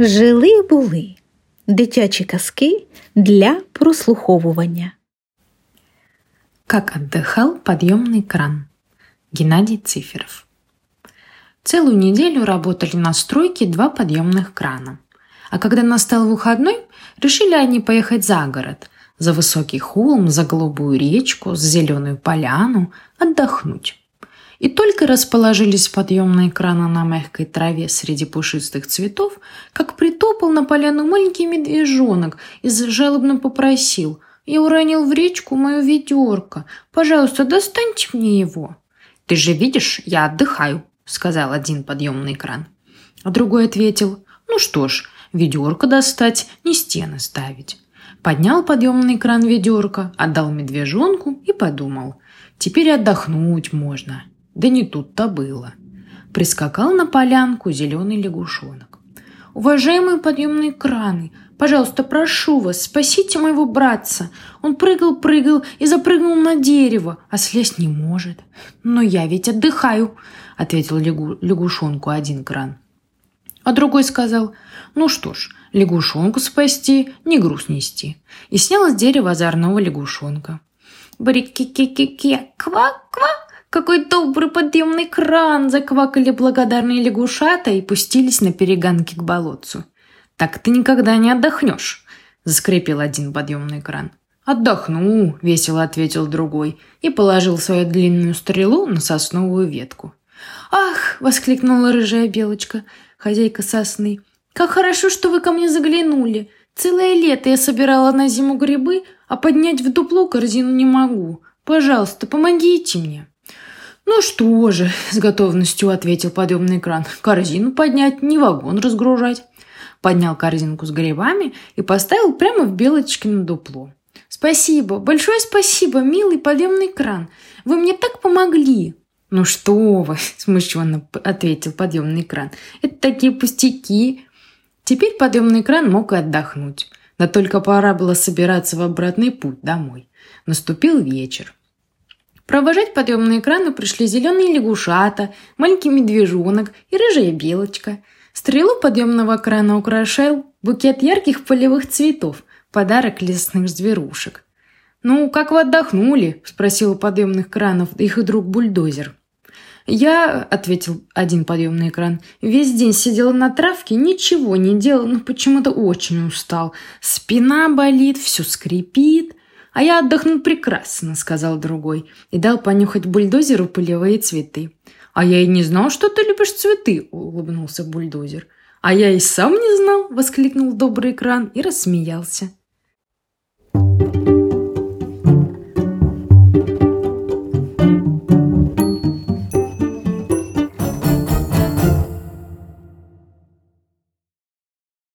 Жили були дитячі казки для прослуховування. Как отдыхал подъемный кран. Геннадий Циферов. Целую неделю работали на стройке два подъемных крана. А когда настал выходной, решили они поехать за город, за высокий холм, за голубую речку, за зеленую поляну, отдохнуть. И только расположились подъемные краны на мягкой траве среди пушистых цветов, как притопал на поляну маленький медвежонок и жалобно попросил «Я уронил в речку мое ведерко. Пожалуйста, достаньте мне его». «Ты же видишь, я отдыхаю», — сказал один подъемный кран. А другой ответил «Ну что ж, ведерко достать, не стены ставить». Поднял подъемный кран ведерко, отдал медвежонку и подумал «Теперь отдохнуть можно». Да не тут-то было. Прискакал на полянку зеленый лягушонок. «Уважаемые подъемные краны, пожалуйста, прошу вас, спасите моего братца. Он прыгал-прыгал и запрыгнул на дерево, а слезть не может. Но я ведь отдыхаю», — ответил лягу лягушонку один кран. А другой сказал, «Ну что ж, лягушонку спасти, не груз нести». И снял с дерева озорного лягушонка. «Брик-ки-ки-ки-ки, ква-ква!» «Какой добрый подъемный кран!» – заквакали благодарные лягушата и пустились на перегонки к болотцу. «Так ты никогда не отдохнешь!» – заскрипел один подъемный кран. «Отдохну!» – весело ответил другой и положил свою длинную стрелу на сосновую ветку. «Ах!» – воскликнула рыжая белочка, хозяйка сосны. «Как хорошо, что вы ко мне заглянули! Целое лето я собирала на зиму грибы, а поднять в дупло корзину не могу. Пожалуйста, помогите мне!» «Ну что же», — с готовностью ответил подъемный кран, — «корзину поднять, не вагон разгружать». Поднял корзинку с грибами и поставил прямо в Белочкино дупло. «Спасибо, большое спасибо, милый подъемный кран. Вы мне так помогли!» «Ну что вы!» – смущенно ответил подъемный кран. «Это такие пустяки!» Теперь подъемный кран мог и отдохнуть. Но только пора было собираться в обратный путь домой. Наступил вечер. Провожать подъемные краны пришли зеленые лягушата, маленький медвежонок и рыжая белочка. Стрелу подъемного крана украшал букет ярких полевых цветов, подарок лесных зверушек. «Ну, как вы отдохнули?» – спросил у подъемных кранов их друг бульдозер. «Я», – ответил один подъемный кран, – «весь день сидел на травке, ничего не делал, но почему-то очень устал. Спина болит, все скрипит». «А я отдохнул прекрасно», — сказал другой, и дал понюхать бульдозеру полевые цветы. «А я и не знал, что ты любишь цветы», — улыбнулся бульдозер. «А я и сам не знал», — воскликнул добрый кран и рассмеялся.